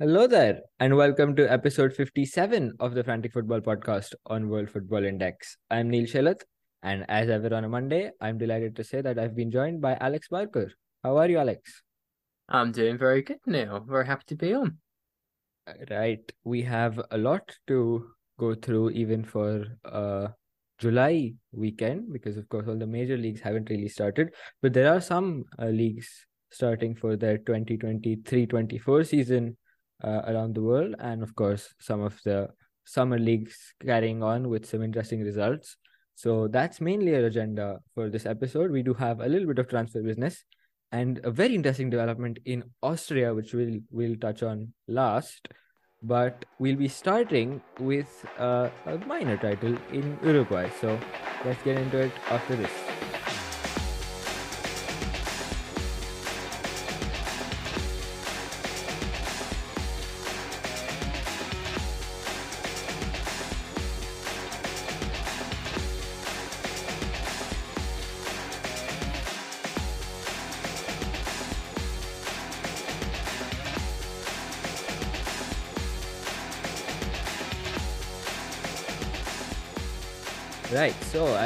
Hello there, and welcome to episode 57 of the Frantic Football Podcast on World Football Index. I'm Neel Shelat, and as ever on a Monday, I'm delighted to say that I've been joined by Alex Barker. How are you, Alex? I'm doing very good, Neel. Very happy to be on. Right, we have a lot to go through, even for uh, July weekend, because of course all the major leagues haven't really started, but there are some uh, leagues starting for their 2023-24 season uh, around the world, and of course, some of the summer leagues carrying on with some interesting results. So that's mainly our agenda for this episode. We do have a little bit of transfer business and a very interesting development in Austria, which we'll we'll touch on last. But we'll be starting with uh, a minor title in Uruguay. So let's get into it after this.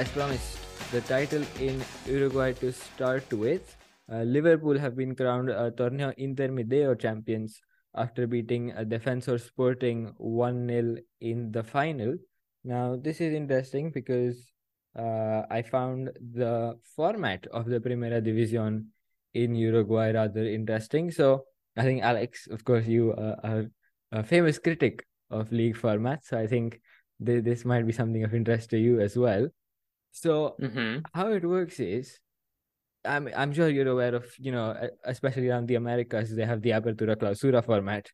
As promised, the title in Uruguay to start with. Uh, Liverpool have been crowned Torneo Intermedio champions after beating uh, Defensor Sporting 1 0 in the final. Now, this is interesting because uh, I found the format of the Primera División in Uruguay rather interesting. So, I think, Alex, of course, you uh, are a famous critic of league formats. So, I think th- this might be something of interest to you as well. So Mm-hmm. how it works is, I'm I'm sure you're aware of you know especially around the Americas they have the Apertura Clausura format,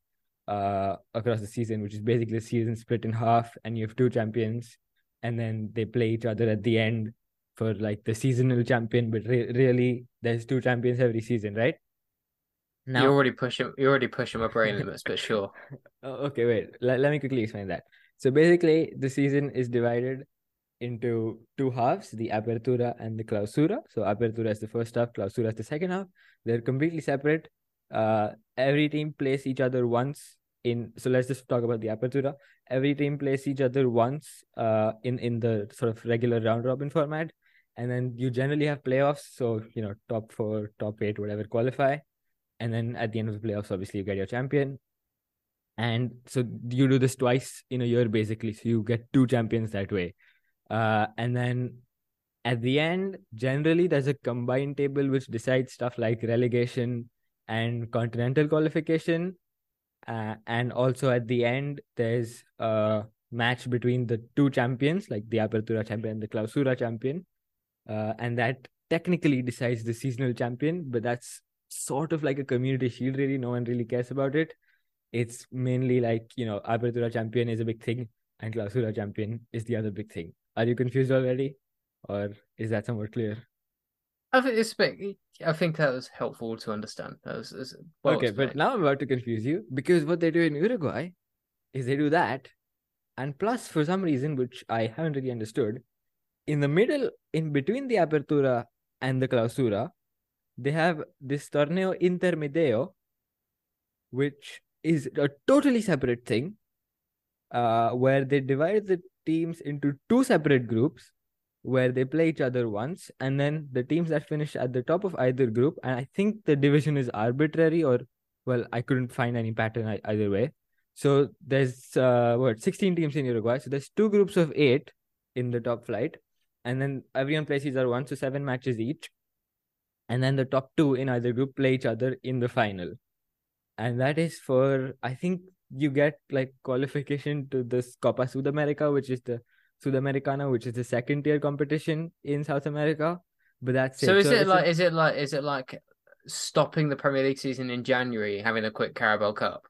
uh across the season, which is basically the season split in half, and you have two champions, and then they play each other at the end for like the seasonal champion. But re- really, there's two champions every season, right? You're already pushing. You're already pushing my brain limits, but sure. Oh, okay, wait. Let, let me quickly explain that. So basically, the season is divided into two halves, the Apertura and the Clausura. So Apertura is the first half, Clausura is the second half. They're completely separate. Uh, every team plays each other once in. So let's just talk about the Apertura. Every team plays each other once uh, in in the sort of regular round robin format, and then you generally have playoffs. So you know, top four, top eight, whatever qualify, and then at the end of the playoffs, obviously you get your champion and so you do this twice in a year basically so you get two champions that way uh and then at the end generally there's a combined table which decides stuff like relegation and continental qualification. Uh, and also at the end there's a match between the two champions like the apertura champion and the clausura champion. Uh, and that technically decides the seasonal champion but that's sort of like a community shield really. No one really cares about it. It's mainly like you know apertura champion is a big thing and clausura champion is the other big thing are you confused already or is that somewhat clear I think it's bit. I think that was helpful to understand. That was, was well okay but now i'm about to confuse you because what they do in uruguay is they do that and plus for some reason which i haven't really understood in the middle in between the apertura and the clausura they have this torneo intermedio which is a totally separate thing uh, where they divide the teams into two separate groups where they play each other once and then the teams that finish at the top of either group and i think the division is arbitrary or well i couldn't find any pattern either way. So there's uh what 16 teams in uruguay. So there's two groups of eight in the top flight and then everyone plays each other once so seven matches each. And then the top two in either group play each other in the final. And that is for I think you get like qualification to this Copa Sudamerica, which is the Sudamericana, which is the second tier competition in South America. But that's So it. is it it's a- like? Is it like? Is it like stopping the Premier League season in January, having a quick Carabao Cup?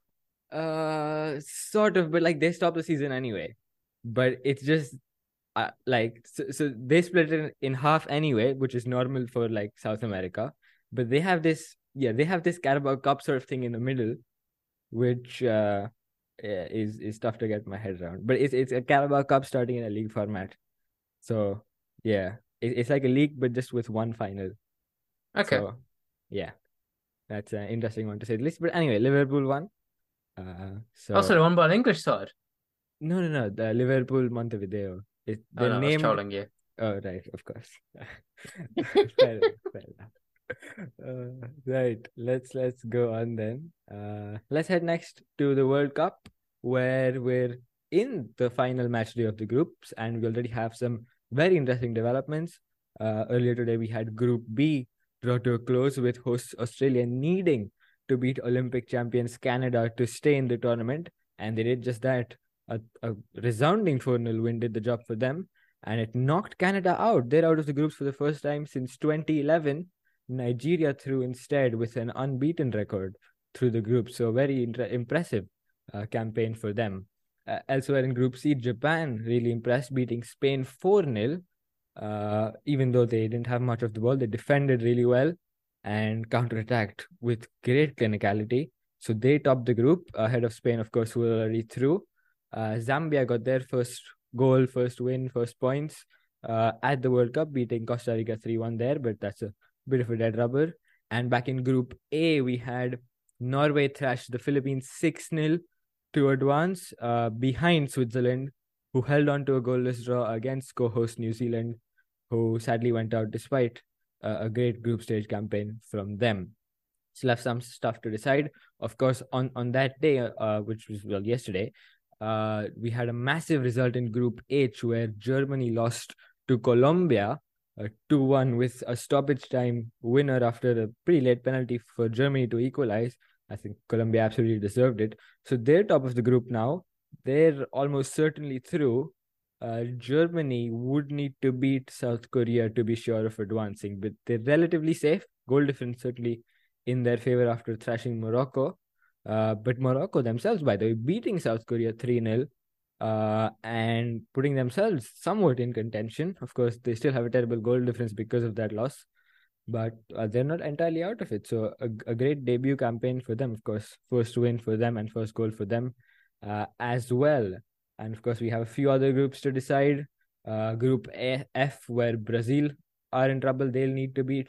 uh sort of, but like they stop the season anyway. But it's just uh, like so, so they split it in half anyway, which is normal for like South America. But they have this yeah, they have this Carabao Cup sort of thing in the middle, which uh is is tough to get my head around. But it's it's a Carabao Cup starting in a league format. So yeah, it, it's like a league but just with one final. Okay. So yeah, that's an interesting one to say the least. But anyway, Liverpool won. Uh, so Also, they won by an English side. no, no, no. The Liverpool Montevideo. It, Oh, they're no, I was trolling you. Oh, right, of course. fair fair enough. Uh, right, let's let's go on then. Uh, let's head next to the World Cup, where we're in the final match day of the groups, and we already have some very interesting developments. Uh, earlier today, we had Group B draw to a close with hosts Australia needing to beat Olympic champions Canada to stay in the tournament, and they did just that. A, a resounding 4 0 win did the job for them and it knocked Canada out. They're out of the groups for the first time since 2011. Nigeria through instead with an unbeaten record through the group. So, very inter- impressive uh, campaign for them. Uh, elsewhere in Group C, Japan really impressed, beating Spain 4 0. Uh, even though they didn't have much of the ball, they defended really well and counterattacked with great clinicality. So they topped the group ahead of Spain, of course, who were already through. Uh, Zambia got their first goal, first win, first points uh, at the World Cup, beating Costa Rica 3 1 there, but that's a bit of a dead rubber. And back in Group A, we had Norway thrash the Philippines 6 0 to advance uh, behind Switzerland, who held on to a goalless draw against co host New Zealand, who sadly went out despite uh, a great group stage campaign from them. Still have some stuff to decide. Of course, on, on that day, uh, which was well yesterday, uh, we had a massive result in Group H where Germany lost to Colombia uh, 2 1 with a stoppage time winner after a pretty late penalty for Germany to equalize. I think Colombia absolutely deserved it. So they're top of the group now. They're almost certainly through. Uh, Germany would need to beat South Korea to be sure of advancing, but they're relatively safe. Goal difference certainly in their favor after thrashing Morocco. Uh, but Morocco themselves, by the way, beating South Korea 3 0 uh, and putting themselves somewhat in contention. Of course, they still have a terrible goal difference because of that loss, but uh, they're not entirely out of it. So, a, a great debut campaign for them, of course. First win for them and first goal for them uh, as well. And of course, we have a few other groups to decide. Uh, group a- F, where Brazil are in trouble, they'll need to beat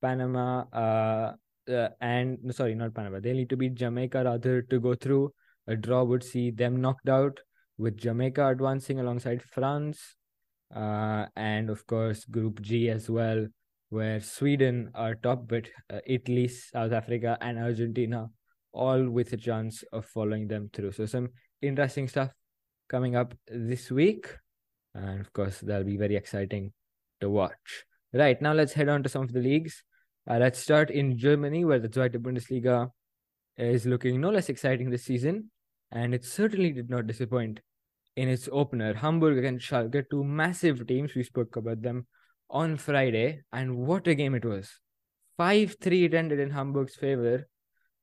Panama uh, uh, and no, sorry, not Panama. They'll need to beat Jamaica rather to go through. A draw would see them knocked out, with Jamaica advancing alongside France, uh, and of course Group G as well, where Sweden are top, but uh, Italy, South Africa, and Argentina all with a chance of following them through. So some interesting stuff coming up this week, and of course that'll be very exciting to watch. Right now, let's head on to some of the leagues. Uh, let's start in Germany, where the Zweite Bundesliga is looking no less exciting this season, and it certainly did not disappoint in its opener. Hamburg against Schalke, two massive teams. We spoke about them on Friday, and what a game it was! 5 3 it ended in Hamburg's favor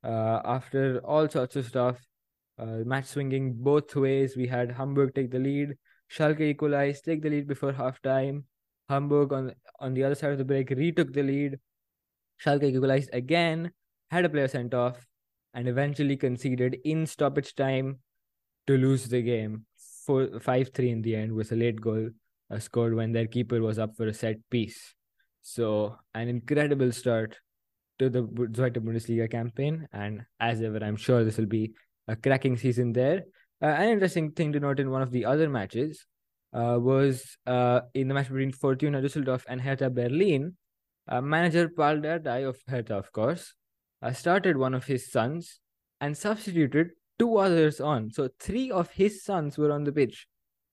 uh, after all sorts of stuff. Uh, match swinging both ways. We had Hamburg take the lead, Schalke equalized, take the lead before halftime. Hamburg on on the other side of the break retook the lead. Schalke equalized again, had a player sent off, and eventually conceded in stoppage time to lose the game. For 5 3 in the end was a late goal uh, scored when their keeper was up for a set piece. So, an incredible start to the Zweite Bundesliga campaign. And as ever, I'm sure this will be a cracking season there. Uh, an interesting thing to note in one of the other matches uh, was uh, in the match between Fortuna Düsseldorf and Hertha Berlin, uh, manager Paul Dardai of Hertha, of course, uh, started one of his sons and substituted two others on. So three of his sons were on the pitch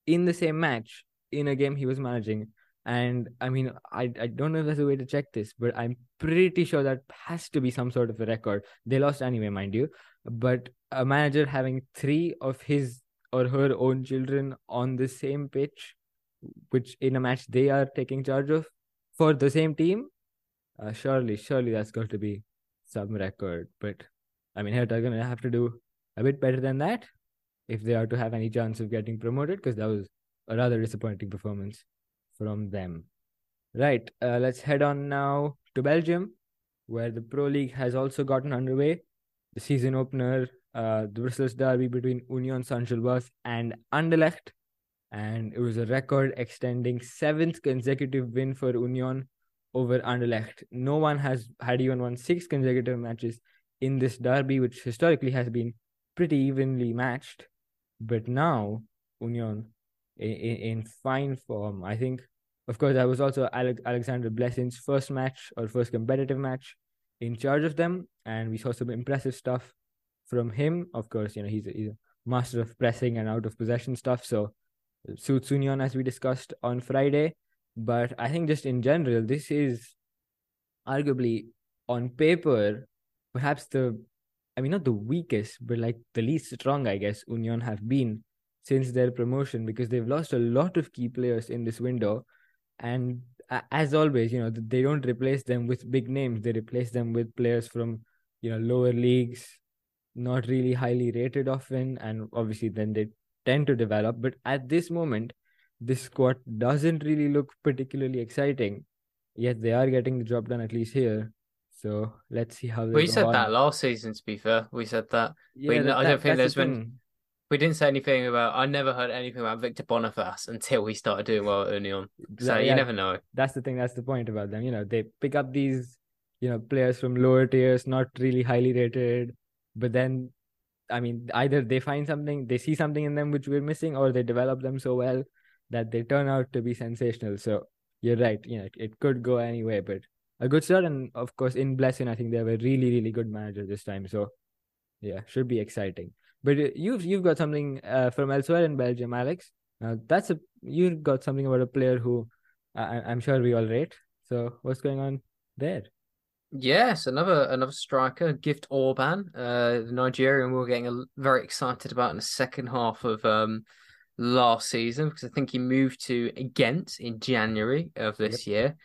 in the same match in a game he was managing. And I mean, I, I don't know if there's a way to check this, but I'm pretty sure that has to be some sort of a record. They lost anyway, mind you. But a manager having three of his or her own children on the same pitch, which in a match they are taking charge of for the same team, uh, surely, surely that's got to be some record. But I mean, Hertha are going to have to do a bit better than that if they are to have any chance of getting promoted, because that was a rather disappointing performance from them. Right, uh, let's head on now to Belgium, where the Pro League has also gotten underway. The season opener, uh, the Brussels derby between Union Saint-Gilloise and Anderlecht, and it was a record extending seventh consecutive win for Union over Anderlecht. No one has had even won six consecutive matches in this derby, which historically has been pretty evenly matched. But now Union in, in fine form. I think, of course, that was also Alex, Alexander Blessin's first match or first competitive match in charge of them, and we saw some impressive stuff from him. Of course, you know he's a, he's a master of pressing and out of possession stuff, so suits Union as we discussed on Friday. But I think just in general, this is arguably on paper perhaps the I mean not the weakest, but like the least strong, I guess, Union have been since their promotion because they've lost a lot of key players in this window. And as always, you know, they don't replace them with big names. They replace them with players from, you know, lower leagues, not really highly rated often. And obviously then they tend to develop. But at this moment, this squad doesn't really look particularly exciting. Yet they are getting the job done at least here. So let's see how. We said on. that last season. To be fair, we said that. Yeah, we, that, I don't think there's the been. We didn't say anything about. I never heard anything about Victor Boniface until he started doing well at Union. So yeah, you never know. That's the thing. That's the point about them. You know, they pick up these, you know, players from lower tiers, not really highly rated, but then, I mean, either they find something, they see something in them which we're missing, or they develop them so well that they turn out to be sensational. So you're right. You know, it could go anyway, but a good start. And of course, in Blessin, I think they have a really, really good manager this time. So yeah, should be exciting. But uh, you've you've got something uh, from elsewhere in Belgium, Alex. Uh, that's a you've got something about a player who I, I'm sure we all rate. So what's going on there? Yes, another another striker, Gift Orban, uh, the Nigerian. We are getting a, very excited about in the second half of um last season because I think he moved to Ghent in January of this yep. year.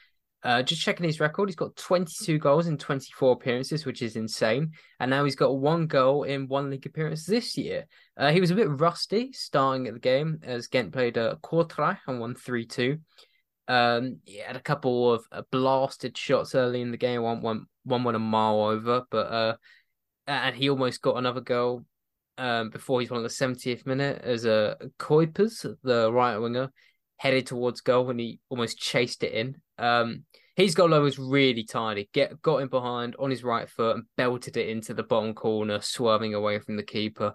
Uh, just checking his record, he's got 22 goals in 24 appearances, which is insane. And now he's got one goal in one league appearance this year. Uh, he was a bit rusty starting at the game as Ghent played a uh, Kortrijk and won 3 2. Um, he had a couple of uh, blasted shots early in the game. One, one, one went a mile over, but uh, and he almost got another goal um, before he's won the 70th minute as a Cuypers, the right winger, headed towards goal and he almost chased it in. Um, his goal line was really tiny. Get got in behind on his right foot and belted it into the bottom corner, swerving away from the keeper.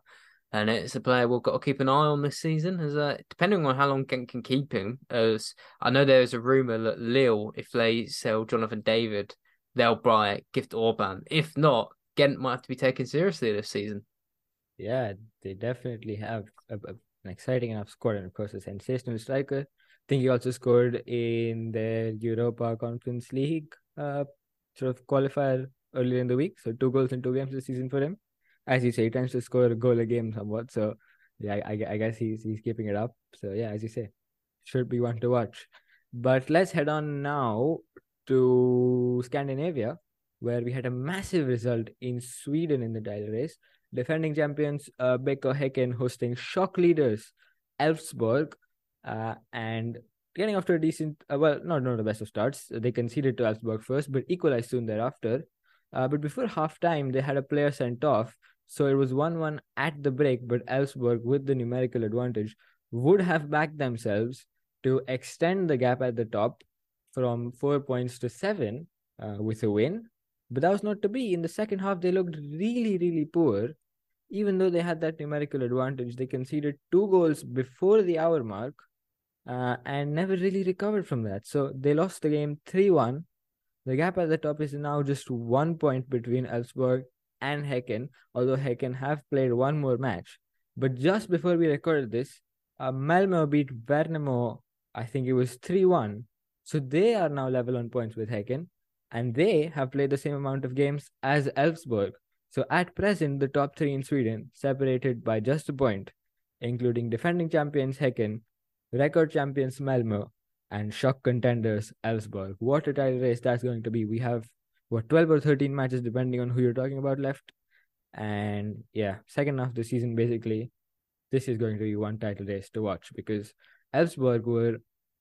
And it's a player we've got to keep an eye on this season, as uh, depending on how long Ghent can keep him. As I know there's a rumor that Lille, if they sell Jonathan David, they'll buy Gift Orban. If not, Ghent might have to be taken seriously this season. Yeah, they definitely have a, a, an exciting enough squad, and of course, a sensational striker I think he also scored in the Europa Conference League uh, sort of qualifier earlier in the week. So two goals in two games this season for him. As you say, he tends to score a goal a game somewhat. So yeah, I, I guess he's he's keeping it up. So yeah, as you say, should be one to watch. But let's head on now to Scandinavia, where we had a massive result in Sweden in the title race. Defending champions uh, BK Häcken hosting shock leaders Elfsborg uh, and getting to a decent, uh, well, not not the best of starts. They conceded to Elfsborg first, but equalized soon thereafter. Uh, but before halftime, they had a player sent off, so it was one-one at the break. But Elfsborg, with the numerical advantage, would have backed themselves to extend the gap at the top from four points to seven uh, with a win. But that was not to be. In the second half, they looked really, really poor. Even though they had that numerical advantage, they conceded two goals before the hour mark uh, and never really recovered from that. So they lost the game 3 1. The gap at the top is now just one point between Elfsborg and Häcken, although Häcken have played one more match. But just before we recorded this, uh, Malmo beat Värnamo, I think it was 3 1. So they are now level on points with Häcken, and they have played the same amount of games as Elfsborg. So at present, the top three in Sweden, separated by just a point, including defending champions Häcken, record champions Malmo, and shock contenders Elfsborg. What a title race that's going to be. We have what 12 or 13 matches depending on who you're talking about left. And yeah, second half of the season basically, this is going to be one title race to watch because Elfsborg were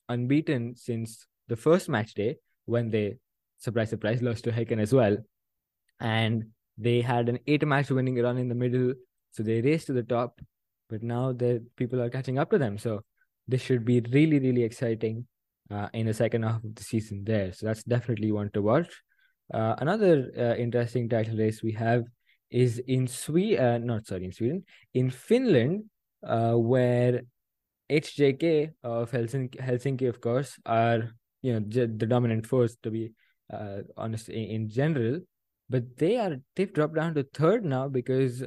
unbeaten since the first match day when they surprise surprise lost to Häcken as well. And they had an eight match winning run in the middle. So they raced to the top, but now the people are catching up to them. So this should be really, really exciting uh, in the second half of the season there. So that's definitely one to watch. Uh, another uh, interesting title race we have is in Sweden, uh, not sorry, in Sweden, in Finland, uh, where HJK of Helsinki, Helsinki, of course, are you know the dominant force to be uh, honest in, in, general, but they are they've dropped down to third now because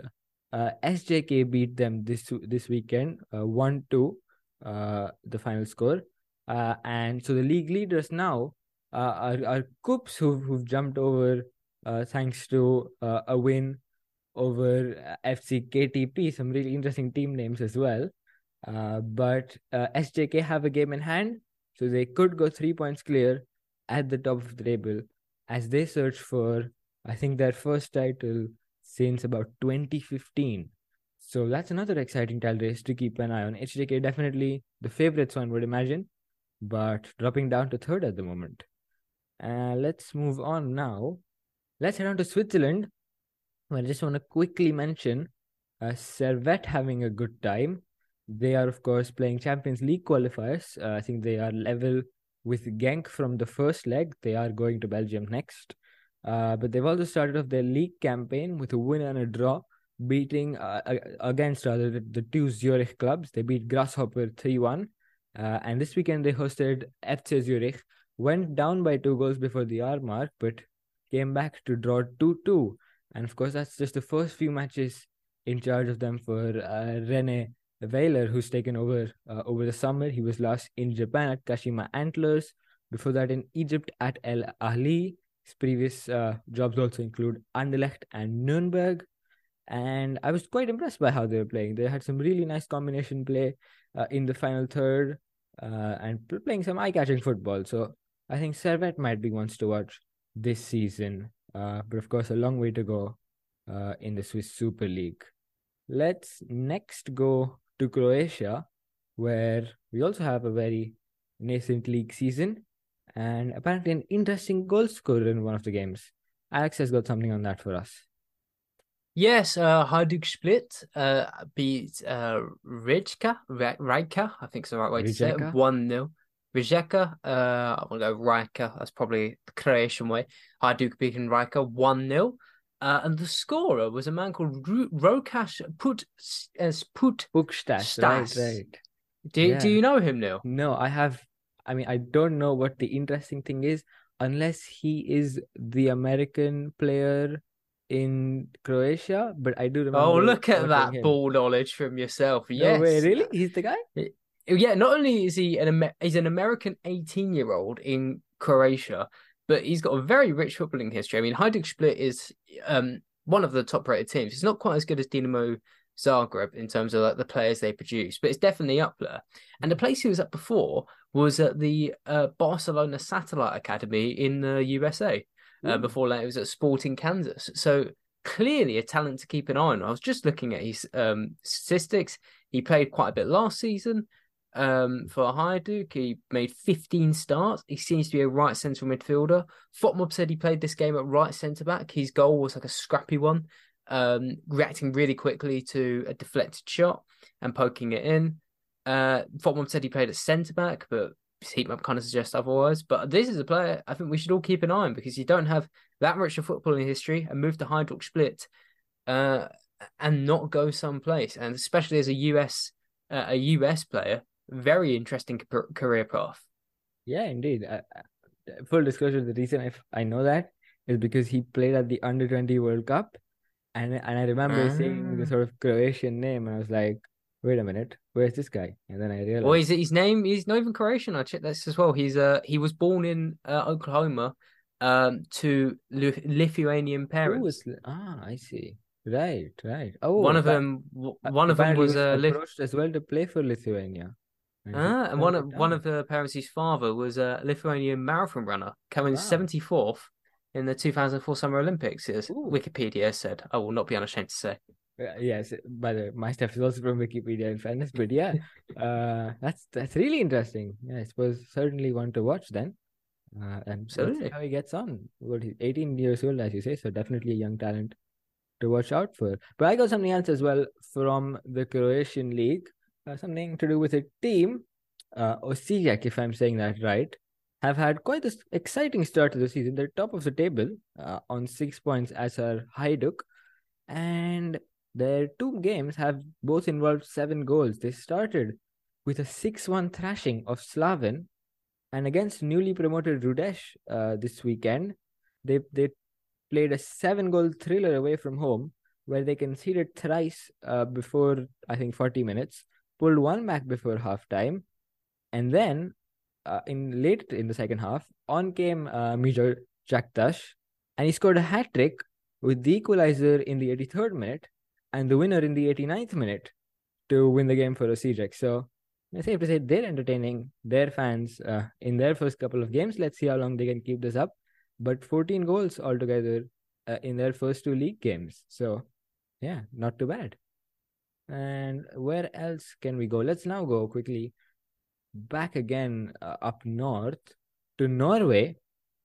uh, SJK beat them this this weekend, uh, one two, uh, the final score, uh, and so the league leaders now uh, are are KuPS who've, who've jumped over thanks to a win over FC KTP. Some really interesting team names as well. But SJK have a game in hand, so they could go three points clear at the top of the table as they search for, I think, their first title since about 2015. So that's another exciting title race to keep an eye on. HJK definitely the favorites, one would imagine, but dropping down to third at the moment. Uh, let's move on now. Let's head on to Switzerland. I just want to quickly mention uh, Servette having a good time. They are, of course, playing Champions League qualifiers. Uh, I think they are level with Genk from the first leg. They are going to Belgium next. Uh, but they've also started off their league campaign with a win and a draw, beating uh, against rather the, the, two Zurich clubs. They beat Grasshopper 3 1. Uh, and this weekend they hosted FC Zurich, went down by two goals before the hour mark, but came back to draw 2 2. And of course, that's just the first few matches in charge of them for uh, Rene Weiler, who's taken over uh, over the summer. He was last in Japan at Kashima Antlers. Before that, in Egypt at El Ahly. His previous uh, jobs also include Anderlecht and Nuremberg. And I was quite impressed by how they were playing. They had some really nice combination play uh, in the final third uh, and playing some eye catching football. So I think Servette might be ones to watch this season. Uh, but of course, a long way to go uh, in the Swiss Super League. Let's next go to Croatia, where we also have a very nascent league season and apparently an interesting goal scorer in one of the games. Alex has got something on that for us. Yes, uh, Hajduk Split uh, beat uh, Rijeka, Rijeka, I think is the right way to say it, 1 0. Rijeka, uh, I'm going to go Rijeka, that's probably the Croatian way. Hajduk beating Rijeka 1 0. Uh, and the scorer was a man called Ru- Rokash Put as Put Pukstas. Right, right. Do yeah. do you know him, Neel? No, I have. I mean, I don't know what the interesting thing is, unless he is the American player in Croatia. But I do remember. Oh, look at that him. ball knowledge from yourself. Yes, no way, really? He's the guy. Yeah, not only is he an Amer- he's an American 18 year old in Croatia, but he's got a very rich footballing history. I mean, Hajduk Split is um, one of the top rated teams. It's not quite as good as Dinamo Zagreb in terms of like the players they produce, but it's definitely up there. And the place he was at before was at the uh, Barcelona Satellite Academy in the USA. Uh, before that, it was at Sporting Kansas. So clearly a talent to keep an eye on. I was just looking at his um, statistics. He played quite a bit last season um, for Duke. He made 15 starts. He seems to be a right central midfielder. FotMob said he played this game at right centre back. His goal was like a scrappy one, um, reacting really quickly to a deflected shot and poking it in. Uh, said he played at centre back, but heat map kind of suggests otherwise. But this is a player I think we should all keep an eye on because you don't have that much of footballing history and move to Hajduk Split uh, and not go someplace. And especially as a US uh, a US player, very interesting career path. Yeah, indeed. Uh, uh, full disclosure: the reason I, I know that is because he played at the Under Twenty World Cup, and and I remember seeing the ah. sort of Croatian name, and I was like, "Wait a minute, where's this guy?" And then I realized, well, is it his name? He's not even Croatian. I checked this as well. He's uh he was born in uh, Oklahoma, um, to Lithuanian parents. Was, ah, I see. Right, right. Oh, one of them, one of them was, was uh, approached as well to play for Lithuania. Ah, and one of one of the parents' his father was a Lithuanian marathon runner, coming seventy fourth in the two thousand four Summer Olympics. As Ooh. Wikipedia said, I will not be unashamed to say. Yes, by the my stuff is also from Wikipedia in fairness, but yeah, uh, that's that's really interesting. Yeah, I suppose certainly one to watch then. Uh, and see how he gets on. Well, he's 18 years old, as you say, so definitely a young talent to watch out for. But I got something else as well from the Croatian league uh, something to do with a team, uh, Osijek, if I'm saying that right, have had quite an exciting start to the season. They're top of the table uh, on six points as are Hajduk. and their two games have both involved seven goals. They started with a 6 1 thrashing of Slaven, and against newly promoted Rudeš uh, this weekend, they, they played a seven goal thriller away from home where they conceded thrice uh, before, I think, 40 minutes, pulled one back before halftime, and then uh, in late in the second half, on came uh, Mijo Caktaš, and he scored a hat trick with the equalizer in the 83rd minute and the winner in the 89th minute to win the game for Osijek. So it's safe to say they're entertaining their fans uh, in their first couple of games. Let's see how long they can keep this up. But 14 goals altogether uh, in their first two league games. So yeah, not too bad. And where else can we go? Let's now go quickly back again uh, up north to Norway,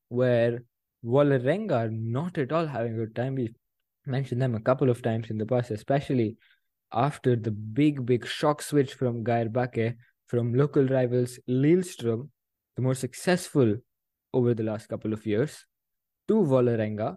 where Vålerenga are not at all having a good time. We mentioned them a couple of times in the past, especially after the big, big shock switch from Geir Bakke from local rivals Lillestrøm, the more successful over the last couple of years, to Vålerenga,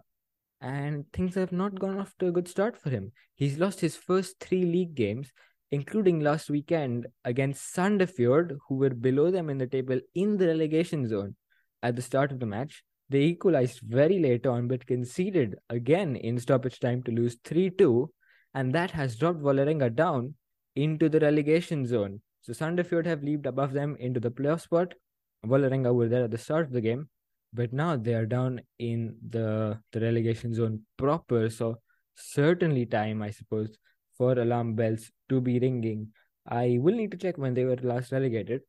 and things have not gone off to a good start for him. He's lost his first three league games, including last weekend against Sandefjord, who were below them in the table in the relegation zone at the start of the match. They equalized very late on, but conceded again in stoppage time to lose 3 2, and that has dropped Vålerenga down into the relegation zone. So Sandefjord have leaped above them into the playoff spot. Vålerenga were there at the start of the game, but now they are down in the, the relegation zone proper. So certainly time, I suppose, for alarm bells to be ringing. I will need to check when they were last relegated,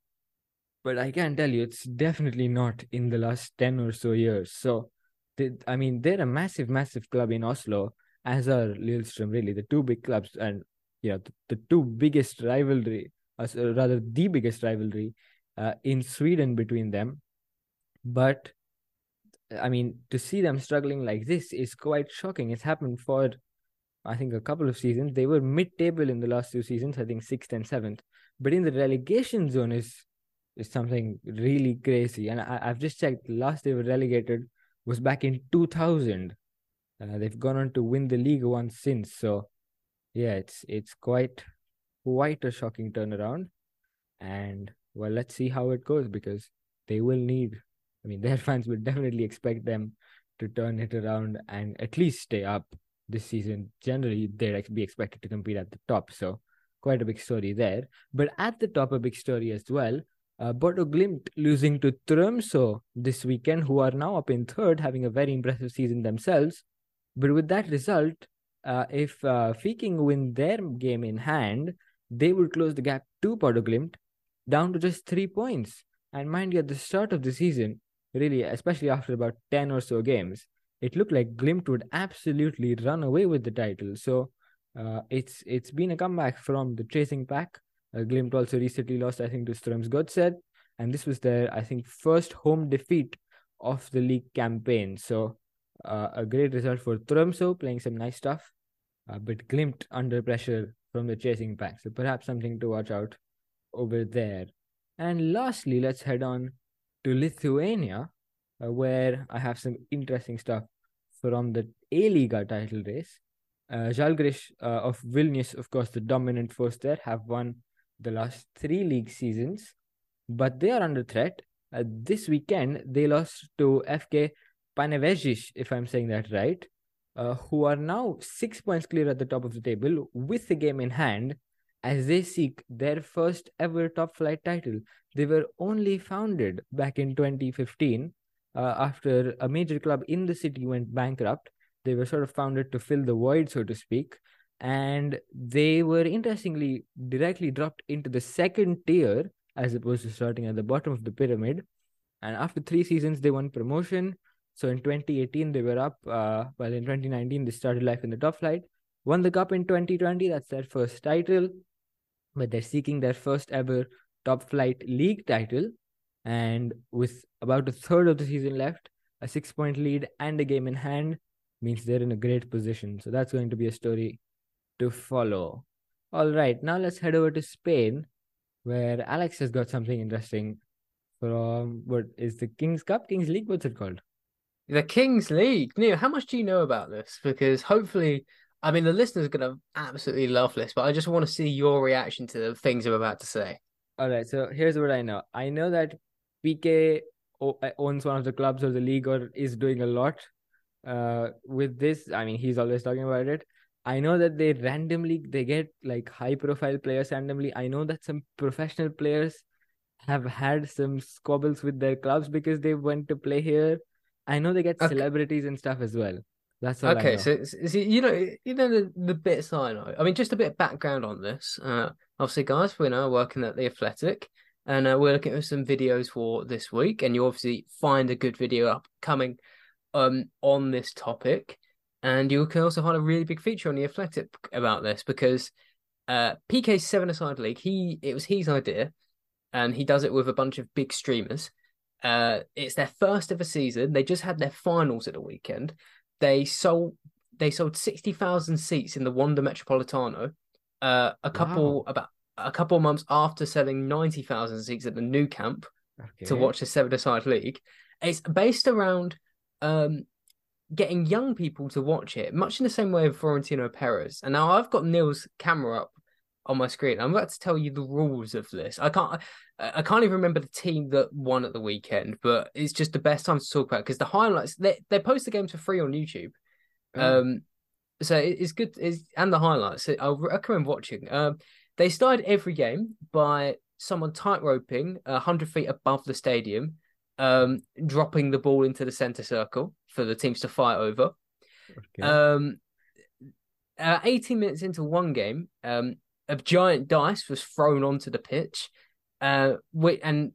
but I can tell you it's definitely not in the last 10 or so years. So, they, I mean, they're a massive, massive club in Oslo, as are Lillestrøm, really, the two big clubs, and you know, the, the two biggest rivalry, uh, rather, the biggest rivalry uh, in Sweden between them. But I mean, to see them struggling like this is quite shocking. It's happened for, I think, a couple of seasons. They were mid-table in the last two seasons, I think sixth and seventh. But in the relegation zone is is something really crazy. And I, have just checked. Last they were relegated was back in 2000. Uh, they've gone on to win the league once since. So, yeah, it's it's quite quite a shocking turnaround. And well, let's see how it goes because they will need I mean, their fans would definitely expect them to turn it around and at least stay up this season. Generally, they'd be expected to compete at the top. So, quite a big story there. But at the top, a big story as well. Uh, Bodo Glimt losing to Tromsø this weekend, who are now up in third, having a very impressive season themselves. But with that result, uh, if uh, win their game in hand, they would close the gap to Glimt down to just three points. And mind you, at the start of the season, really, especially after about 10 or so games, it looked like Glimt would absolutely run away with the title. So uh, it's it's been a comeback from the chasing pack. Uh, Glimt also recently lost, I think, to Strømsgodset, and this was their, I think, first home defeat of the league campaign. So uh, a great result for Tromsø, playing some nice stuff, uh, but Glimt under pressure from the chasing pack. So perhaps something to watch out over there. And lastly, let's head on to Lithuania, uh, where I have some interesting stuff from the A Liga title race. Uh, uh, of Vilnius, of course, the dominant force there, have won the last three league seasons, but they are under threat. Uh, this weekend, they lost to FK Panevėžys, if I'm saying that right, uh, who are now six points clear at the top of the table with the game in hand as they seek their first ever top flight title. They were only founded back in 2015 uh, after a major club in the city went bankrupt. They were sort of founded to fill the void, so to speak. And they were interestingly directly dropped into the second tier as opposed to starting at the bottom of the pyramid. And after three seasons, they won promotion. So in 2018, they were up. Uh, well, in 2019, they started life in the top flight. Won the cup in 2020. That's their first title but they're seeking their first ever top flight league title. And with about a third of the season left, a six point lead, and a game in hand means they're in a great position. So that's going to be a story to follow. All right, now let's head over to Spain, where Alex has got something interesting from what is the Kings Cup, Kings League? What's it called? The Kings League. Neel, how much do you know about this? Because hopefully I mean, the listeners are going to absolutely love this, but I just want to see your reaction to the things I'm about to say. All right. So here's what I know. I know that Piqué uh, owns one of the clubs or the league or is doing a lot uh, with this. I mean, he's always talking about it. I know that they randomly they get like high profile players randomly. I know that some professional players have had some squabbles with their clubs because they went to play here. I know they get okay. celebrities and stuff as well. That's all okay. So, so, you know, you know the, the bits I know. I mean, just a bit of background on this. Uh, obviously, guys, we're now working at the Athletic, and uh, we're looking at some videos for this week. And you obviously find a good video upcoming um on this topic, and you can also find a really big feature on the Athletic about this because uh Piqué's seven aside league. He it was his idea, and he does it with a bunch of big streamers. Uh, it's their first ever season. They just had their finals at the weekend they sold they sold sixty thousand seats in the Wanda Metropolitano. Uh, a couple wow. about a couple months after selling ninety thousand seats at the new Camp okay. to watch the seven-a-side league. It's based around um, getting young people to watch it, much in the same way of Florentino Perez. And now I've got Neel's camera up on my screen. I'm about to tell you the rules of this. I can't I can't even remember the team that won at the weekend, but it's just the best time to talk about because the highlights they they post the games for free on YouTube. Oh. Um so it's good it's, and the highlights I recommend watching. Um they started every game by someone tight roping hundred feet above the stadium, um, dropping the ball into the center circle for the teams to fight over. Okay. Um, uh, 18 minutes into one game, um, a giant dice was thrown onto the pitch, uh, and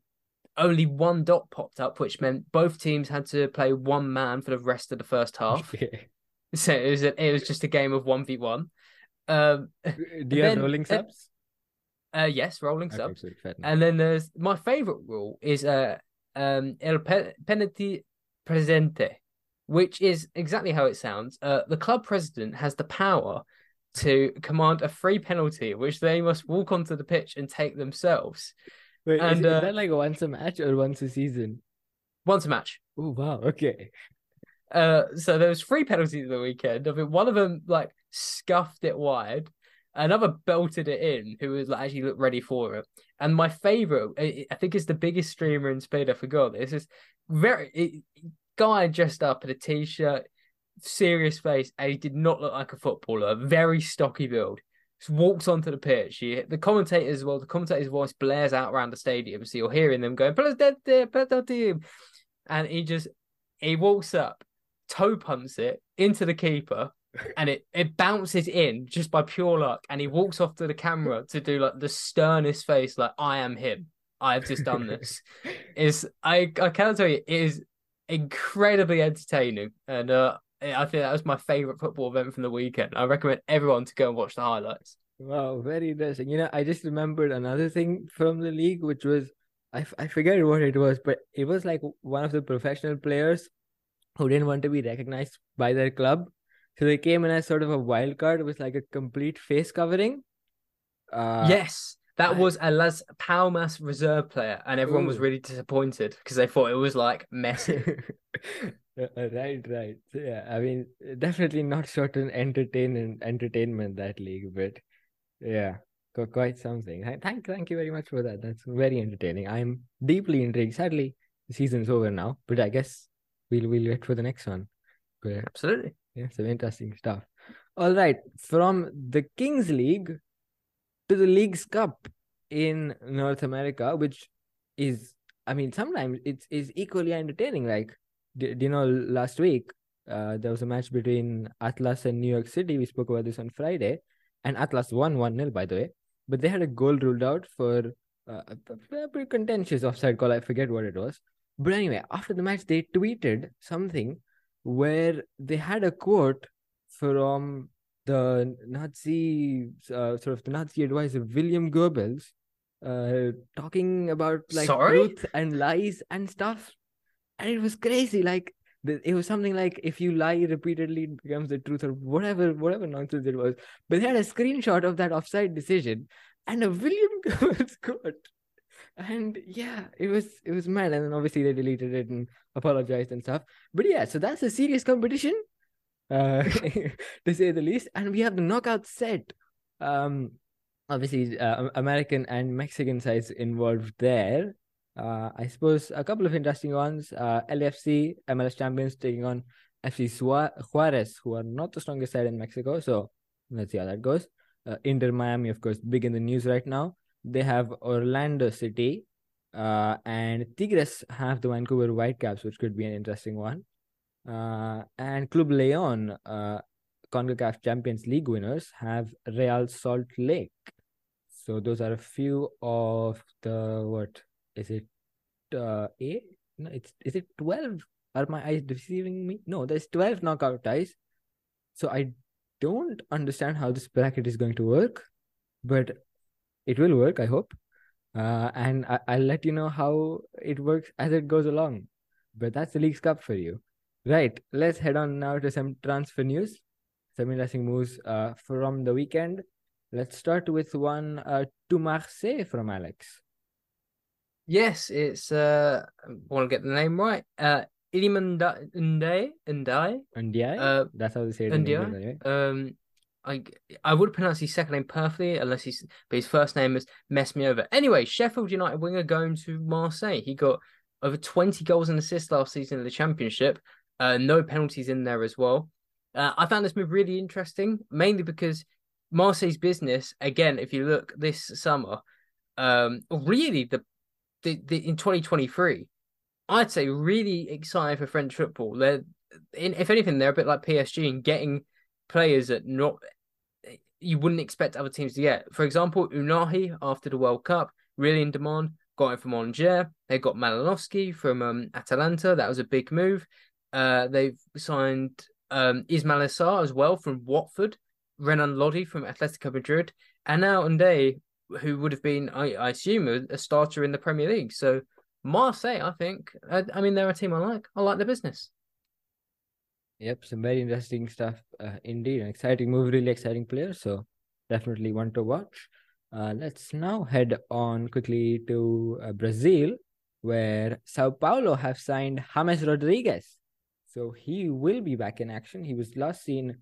only one dot popped up, which meant both teams had to play one man for the rest of the first half. so it was a, it was just a game of one v one. Um, Do you have rolling subs? Uh, yes, rolling okay, subs. and then there's my favorite rule is uh um el penalty presente, which is exactly how it sounds. Uh, the club president has the power to command a free penalty, which they must walk onto the pitch and take themselves. Wait, and, is, uh, is that like once a match or once a season? Once a match. Oh wow, okay. Uh, so there was three penalties the weekend. I mean, one of them like scuffed it wide, another belted it in, who was like actually looked ready for it. And my favorite, I think, is the biggest streamer in Spain. I forgot. This is very it, guy dressed up in a t-shirt, serious face, and he did not look like a footballer. Very stocky build. Just walks onto the pitch. He, the commentators, well, the commentator's voice blares out around the stadium, so you're hearing them going, and he just he walks up, toe pumps it into the keeper, and it it bounces in just by pure luck. And he walks off to the camera to do like the sternest face, like I am him. I have just done this. is I I cannot tell you, it is incredibly entertaining, and uh, I think that was my favorite football event from the weekend. I recommend everyone to go and watch the highlights. Wow, very interesting. You know, I just remembered another thing from the league, which was I, I forget what it was, but it was like one of the professional players who didn't want to be recognized by their club. So they came in as sort of a wild card with like a complete face covering. Uh, yes, that was a Las Palmas reserve player, and everyone Ooh. was really disappointed because they thought it was like Messi. Uh, uh, right, right. yeah, I mean, definitely not certain entertainment entertainment that league, but yeah, quite something. Thank, thank you very much for that. That's very entertaining. I'm deeply intrigued. Sadly, the season's over now, but I guess we'll we'll wait for the next one. But, Absolutely. Yeah, some interesting stuff. All right, from the Kings League to the Leagues Cup in North America, which is, I mean, sometimes it's is equally entertaining. Like do, you know last week uh, there was a match between Atlas and New York City. We spoke about this on Friday, and Atlas won 1 0, by the way. But they had a goal ruled out for uh, a pretty contentious offside call. I forget what it was. But anyway, after the match, they tweeted something where they had a quote from the Nazi, uh, sort of the Nazi advisor, William Goebbels, uh, talking about like Sorry? truth and lies and stuff and it was crazy. Like it was something like if you lie repeatedly, it becomes the truth, or whatever, whatever nonsense it was. But they had a screenshot of that offside decision and a William Goebbels quote. And yeah, it was it was mad. And then obviously they deleted it and apologized and stuff. But yeah, so that's a serious competition. Uh, to say the least. And we have the knockout set. Um, obviously, uh, American and Mexican sides involved there. Uh, I suppose a couple of interesting ones. Uh, LAFC, MLS champions, taking on FC Juarez, who are not the strongest side in Mexico. So let's see how that goes. Uh, Inter Miami, of course, big in the news right now. They have Orlando City, uh, and Tigres have the Vancouver Whitecaps, which could be an interesting one. Uh, and Club Leon, uh, CONCACAF Champions League winners, have Real Salt Lake. So those are a few of the what is it? Uh, eight? No, it's is it twelve? Are my eyes deceiving me? No, there's twelve knockout ties. So I don't understand how this bracket is going to work, but it will work. I hope. Uh, and I, I'll let you know how it works as it goes along. But that's the Leagues Cup for you. Right. Let's head on now to some transfer news, some interesting moves uh, from the weekend. Let's start with one uh, to Marseille from Alex. Yes, it's uh I want to get the name right. Uh Iliman Ndiaye Ndiaye. Ndiaye? Uh, That's how they say it. Ndiaye. Anyway. Um I I would pronounce his second name perfectly unless he's but his first name has messed me over. Anyway, Sheffield United winger going to Marseille. He got over 20 goals and assists last season in the championship. Uh, no penalties in there as well. Uh, I found this move really interesting, mainly because Marseille's business, again, if you look this summer, um, really the, the, the in 2023, I'd say really excited for French football. They're in, if anything, they're a bit like PSG in getting players that not you wouldn't expect other teams to get. For example, Ounahi after the World Cup, really in demand. Got him from Angers. They got Malinovskyi from um, Atalanta. That was a big move. Uh, they've signed um, Ismaila Sarr as well from Watford. Renan Lodi from Atletico Madrid, and now Ndiaye, who would have been, I, I assume, a, a, starter in the Premier League. So Marseille, I think, I, I mean, they're a team I like. I like the business. Yep, some very interesting stuff uh, indeed. An exciting move, really exciting player. So definitely one to watch. Uh, let's now head on quickly to uh, Brazil, where Sao Paulo have signed James Rodriguez. So he will be back in action. He was last seen,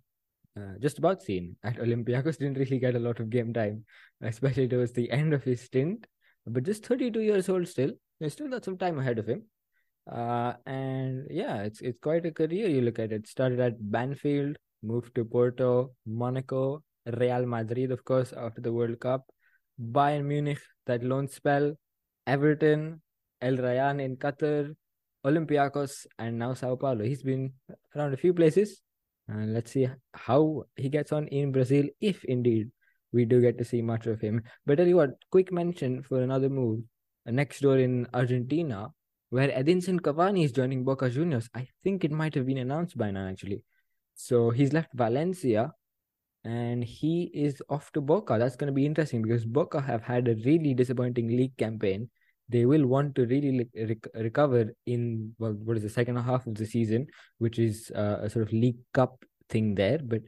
uh, just about seen at Olympiacos. Didn't really get a lot of game time, especially towards the end of his stint. But just 32 years old still. There's still got some time ahead of him. Uh, and yeah, it's it's quite a career. You look at it. Started at Banfield, moved to Porto, Monaco, Real Madrid, of course, after the World Cup, Bayern Munich, that loan spell, Everton, El Rayyan in Qatar, Olympiacos, and now Sao Paulo. He's been around a few places, and let's see how he gets on in Brazil, if indeed we do get to see much of him. But tell you what, quick mention for another move next door in Argentina where Edinson Cavani is joining Boca Juniors. I think it might have been announced by now, actually. So he's left Valencia and he is off to Boca. That's going to be interesting because Boca have had a really disappointing league campaign. They will want to really rec- recover in well, what is the second half of the season, which is uh, a sort of league cup thing there. But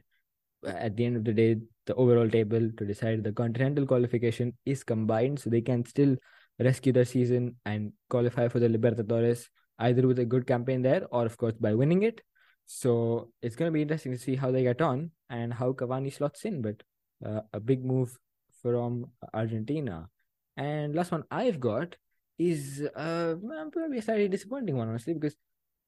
at the end of the day, the overall table to decide the continental qualification is combined, so they can still rescue their season and qualify for the Libertadores either with a good campaign there or, of course, by winning it. So it's going to be interesting to see how they get on and how Cavani slots in. But uh, a big move from Argentina. And last one I've got is uh, probably a slightly disappointing one, honestly, because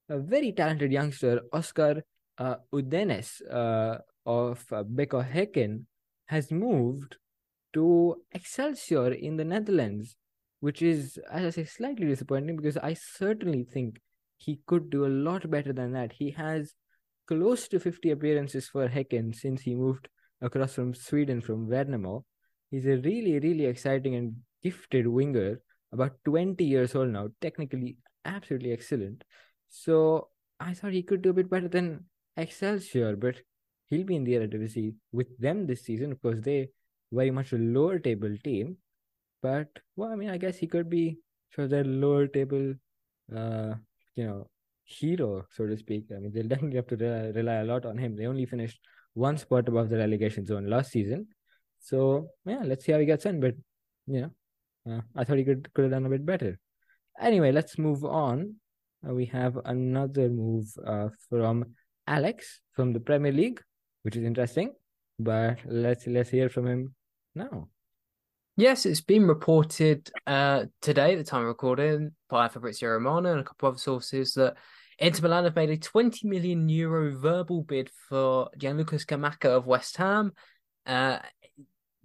a very talented youngster, Oscar uh, Uddenäs uh, of uh, BK Häcken, has moved to Excelsior in the Netherlands which is, as I say, slightly disappointing because I certainly think he could do a lot better than that. He has close to 50 appearances for Häcken since he moved across from Sweden from Värnamo. He's a really, really exciting and gifted winger, about 20 years old now, technically absolutely excellent. So I thought he could do a bit better than Excelsior, but he'll be in the Eredivisie with them this season. Of course, they very much a lower table team, but well, I mean, I guess he could be sort of their lower table, uh, you know, hero, so to speak. I mean, they'll definitely have to rely, rely a lot on him. They only finished one spot above the relegation zone last season, so yeah, let's see how he gets in. But you know, uh, I thought he could could have done a bit better. Anyway, let's move on. Uh, we have another move uh, from Alex from the Premier League, which is interesting. But let's let's hear from him now. Yes, it's been reported uh, today, at the time of recording, by Fabrizio Romano and a couple of other sources that Inter Milan have made a 20 million euro verbal bid for Gianluca Scamacca of West Ham. Uh,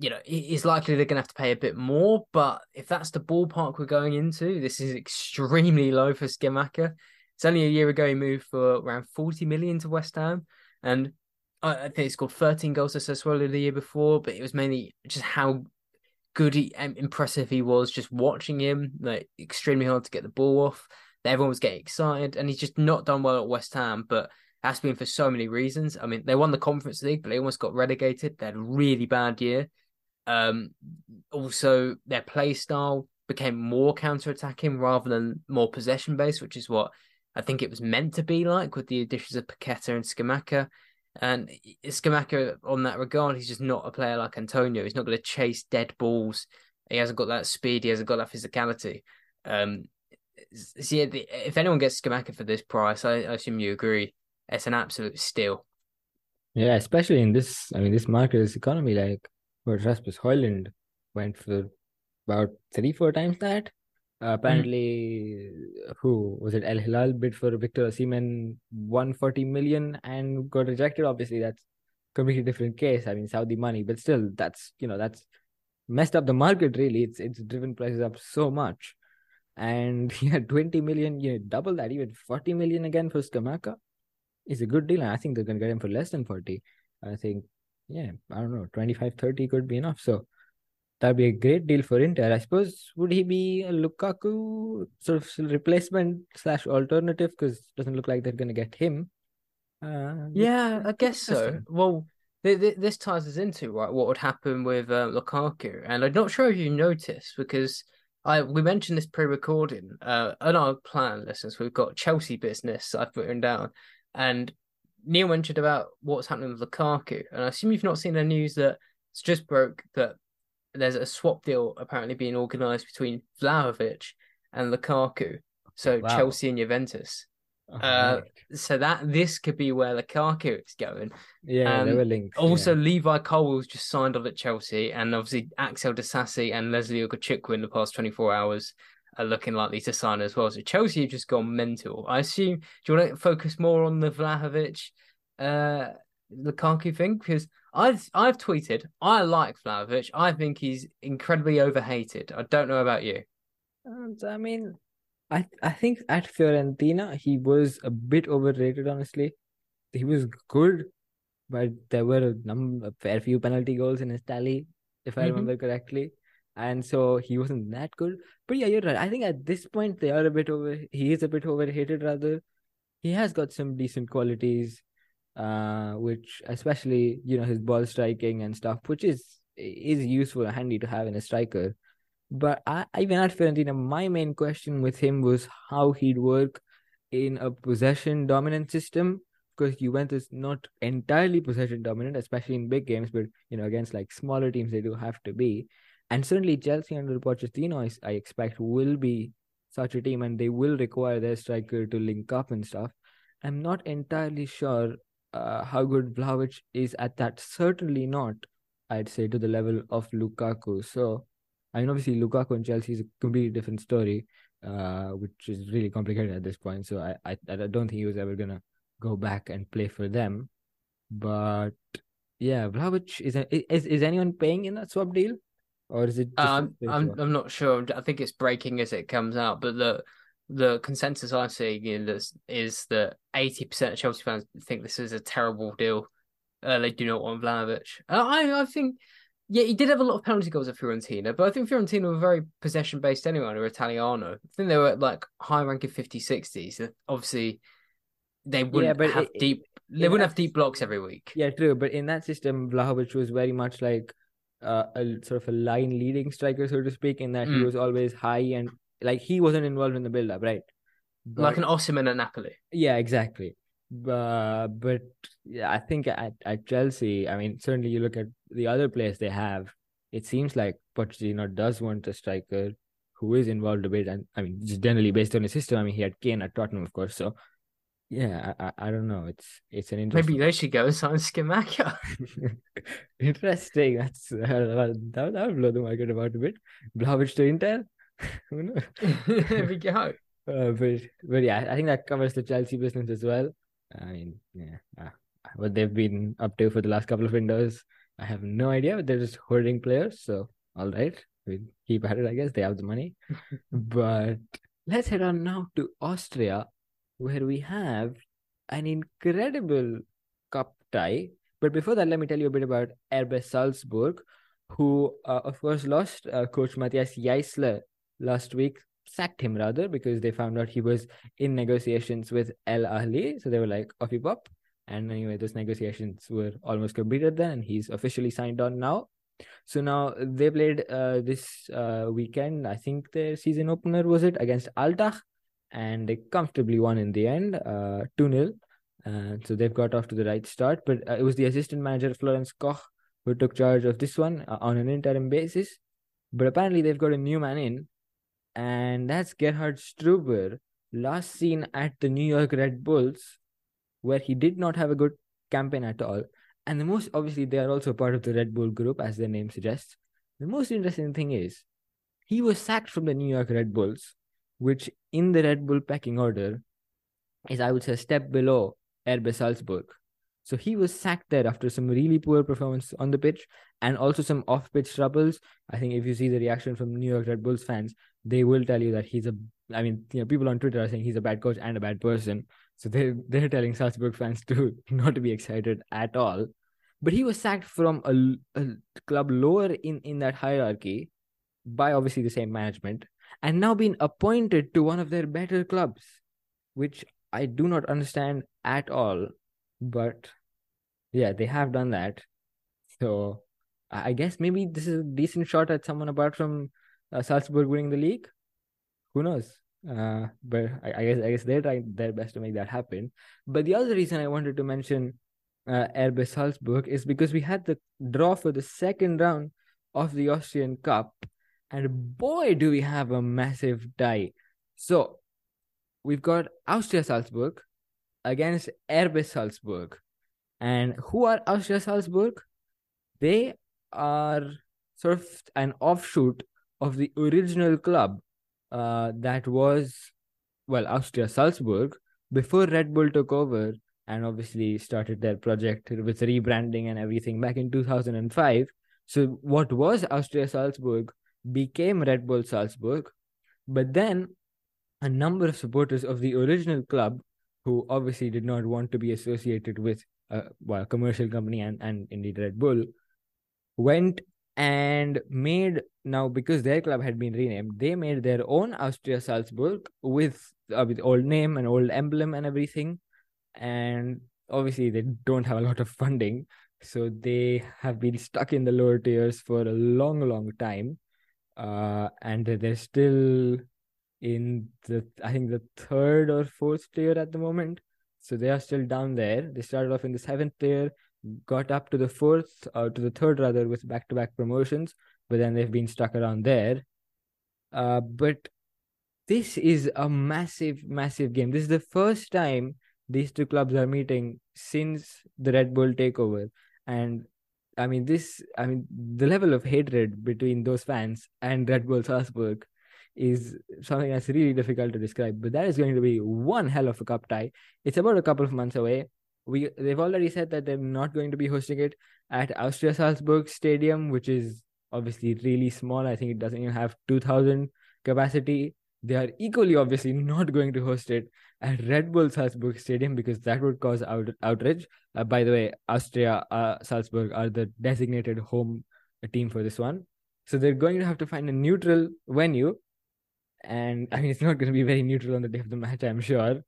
you know, it's likely they're going to have to pay a bit more, but if that's the ballpark we're going into, this is extremely low for Scamacca. It's only a year ago he moved for around 40 million to West Ham, and I think he scored 13 goals to Sassuolo the year before, but it was mainly just how good he, um, impressive he was just watching him, like extremely hard to get the ball off. Everyone was getting excited, and he's just not done well at West Ham, but that's been for so many reasons. I mean, they won the Conference League, but they almost got relegated. They had a really bad year. Um, also, their play style became more counter-attacking rather than more possession-based, which is what I think it was meant to be like with the additions of Paqueta and Scamacca. And Scamacca, on that regard, he's just not a player like Antonio. He's not going to chase dead balls. He hasn't got that speed. He hasn't got that physicality. Um, so yeah, if anyone gets Scamacca for this price, I, I assume you agree. It's an absolute steal. Yeah, especially in this. I mean, this market this economy, like where Rasmus Højlund went for about three, four times that. Uh, apparently, mm. who was it? Al Hilal bid for Victor Osimhen 140 million and got rejected. Obviously, that's completely different case. I mean, Saudi money, but still, that's you know that's messed up the market. Really, it's it's driven prices up so much. And yeah, 20 million, you know, double that, even 40 million again for Scamacca is a good deal. And I think they're gonna get him for less than 40. I think, yeah, I don't know, 25, 30 could be enough. So that'd be a great deal for Inter. I suppose would he be a Lukaku sort of replacement slash alternative? Because doesn't look like they're going to get him. Uh, yeah, I guess so. Well, th- th- this ties us into right what would happen with uh, Lukaku, and I'm not sure if you noticed because I we mentioned this pre-recording. Uh, on our plan, listeners, we've got Chelsea business I've written down, and Neel mentioned about what's happening with Lukaku, and I assume you've not seen the news that it's just broke that there's a swap deal apparently being organised between Vlahovic and Lukaku. So wow. Chelsea and Juventus. Oh, uh, so that this could be where Lukaku is going. Yeah, um, they were linked. Also, yeah. Levi Cole was just signed on at Chelsea, and obviously Axel Disasi and Lesley Ugochukwu in the past 24 hours are looking likely to sign as well. So Chelsea have just gone mental. I assume. Do you want to focus more on the Vlahovic, uh, Lukaku thing? Because I've I've tweeted I like Vlahovic. I think he's incredibly overhated. I don't know about you. And I mean, I I think at Fiorentina he was a bit overrated. Honestly, he was good, but there were a number a fair few penalty goals in his tally, if I mm-hmm. remember correctly. And so he wasn't that good. But yeah, you're right. I think at this point they are a bit over. He is a bit overhated. Rather, he has got some decent qualities uh, which especially you know his ball striking and stuff, which is is useful and handy to have in a striker. But I, even at Fiorentina, my main question with him was how he'd work in a possession dominant system because Juventus not entirely possession dominant, especially in big games, but you know against like smaller teams they do have to be. And certainly Chelsea under Pochettino, I, I expect will be such a team, and they will require their striker to link up and stuff. I'm not entirely sure uh, how good Vlahovic is at that. Certainly not, I'd say, to the level of Lukaku. So, I mean, obviously, Lukaku and Chelsea is a completely different story, uh, which is really complicated at this point. So, I, I, I don't think he was ever gonna go back and play for them. But yeah, Vlahovic is is is anyone paying in that swap deal, or is it? Um, I'm I'm not sure. I think it's breaking as it comes out, but the the consensus I'm seeing in this is that 80% of Chelsea fans think this is a terrible deal. Uh, they do not want Vlahovic. Uh, I I think, yeah, he did have a lot of penalty goals at Fiorentina, but I think Fiorentina were very possession based anyway under Italiano. I think they were at like high ranking 50 60. So obviously, they wouldn't yeah, have it, deep. They wouldn't have deep blocks every week. Yeah, true. But in that system, Vlahovic was very much like uh, a sort of a line leading striker, so to speak, in that mm. he was always high and like he wasn't involved in the build up, right? But, like an Osimhen at Napoli. Yeah, exactly. Uh, but yeah, I think at, at Chelsea, I mean, certainly you look at the other players they have, it seems like Pochettino does want a striker who is involved a bit. And I mean, just generally based on his system, I mean, he had Kane at Tottenham, of course. So yeah, I, I don't know. It's it's an interesting. Maybe they should go sign Scamacca. interesting. That's uh, that, that would blow the market about a bit. Vlahovic to Inter. Who knows? there we go. Uh, but but yeah, I think that covers the Chelsea business as well. I mean, yeah, uh, what they've been up to for the last couple of windows, I have no idea. But they're just hoarding players, so all right, we keep at it. I guess they have the money. but let's head on now to Austria, where we have an incredible cup tie. But before that, let me tell you a bit about RB Salzburg, who, uh, of course, lost uh, coach Matthias Jaissle last week, sacked him rather, because they found out he was in negotiations with Al Ahly. So they were like, off you pop. And anyway, those negotiations were almost completed then, and he's officially signed on now. So now they played uh, this uh, weekend. I think their season opener was it against Altach, and they comfortably won in the end, uh, two 0 uh, so they've got off to the right start. But uh, it was the assistant manager Florence Koch who took charge of this one on an interim basis. But apparently they've got a new man in, and that's Gerhard Struber, last seen at the New York Red Bulls, where he did not have a good campaign at all. And the most obviously they are also part of the Red Bull group, as their name suggests. The most interesting thing is he was sacked from the New York Red Bulls, which in the Red Bull pecking order is I would say a step below RB Salzburg. So he was sacked there after some really poor performance on the pitch and also some off-pitch troubles. I think if you see the reaction from New York Red Bulls fans, they will tell you that he's a. I mean, you know, people on Twitter are saying he's a bad coach and a bad person. So they they're telling Salzburg fans to not to be excited at all. But he was sacked from a, a club lower in in that hierarchy by obviously the same management and now been appointed to one of their better clubs, which I do not understand at all. But yeah, they have done that. So I guess maybe this is a decent shot at someone apart from uh, Salzburg winning the league. Who knows? Uh, but I, I, guess I guess they're trying their best to make that happen. But the other reason I wanted to mention uh, RB Salzburg is because we had the draw for the second round of the Austrian Cup, and boy, do we have a massive tie. So we've got Austria Salzburg against RB Salzburg. And who are Austria Salzburg? They are sort of an offshoot of the original club uh, that was, well, Austria Salzburg before Red Bull took over and obviously started their project with rebranding and everything back in 2005. So, what was Austria Salzburg became Red Bull Salzburg. But then a number of supporters of the original club who obviously did not want to be associated with a well, commercial company and, and indeed Red Bull went and made now because their club had been renamed they made their own austria salzburg with uh, with old name and old emblem and everything and obviously they don't have a lot of funding so they have been stuck in the lower tiers for a long long time uh, and they're still in the I think the third or fourth tier at the moment. So they are still down there. They started off in the seventh tier, got up to the fourth or uh, to the third rather with back to back promotions, but then they've been stuck around there. Uh, but this is a massive, massive game. This is the first time these two clubs are meeting since the Red Bull takeover. And I mean, this, I mean, the level of hatred between those fans and Red Bull Salzburg is something that's really difficult to describe. But that is going to be one hell of a cup tie. It's about a couple of months away. We they've already said that they're not going to be hosting it at Austria Salzburg Stadium, which is obviously really small. I think it doesn't even have two thousand capacity. They are equally obviously not going to host it at Red Bull Salzburg Stadium because that would cause out- outrage. Uh, by the way, Austria uh, Salzburg are the designated home team for this one. So they're going to have to find a neutral venue and I mean, it's not going to be very neutral on the day of the match, I'm sure.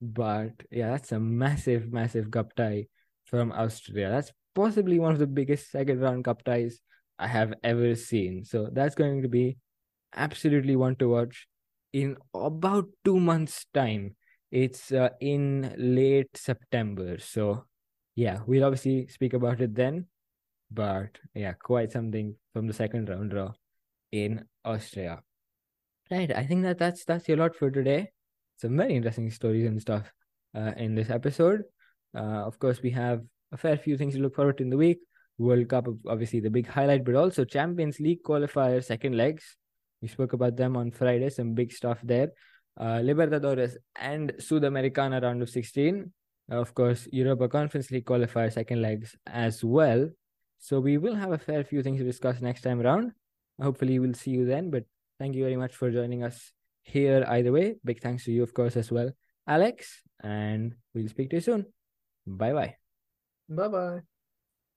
But yeah, that's a massive, massive cup tie from Austria. That's possibly one of the biggest second round cup ties I have ever seen. So that's going to be absolutely one to watch in about two months' time. It's uh, in late September. So yeah, we'll obviously speak about it then. But yeah, quite something from the second round draw in Austria. Right. I think that that's that's a lot for today. Some very interesting stories and stuff uh, in this episode. Uh, of course, we have a fair few things to look forward to in the week. World Cup, obviously the big highlight, but also Champions League qualifier second legs. We spoke about them on Friday. Some big stuff there. Uh, Libertadores and Sudamericana round of 16. of course, Europa Conference League qualifier second legs as well. So we will have a fair few things to discuss next time around. Hopefully, we'll see you then. But thank you very much for joining us here either way. Big thanks to you, of course, as well, Alex. And we'll speak to you soon. Bye bye. Bye bye.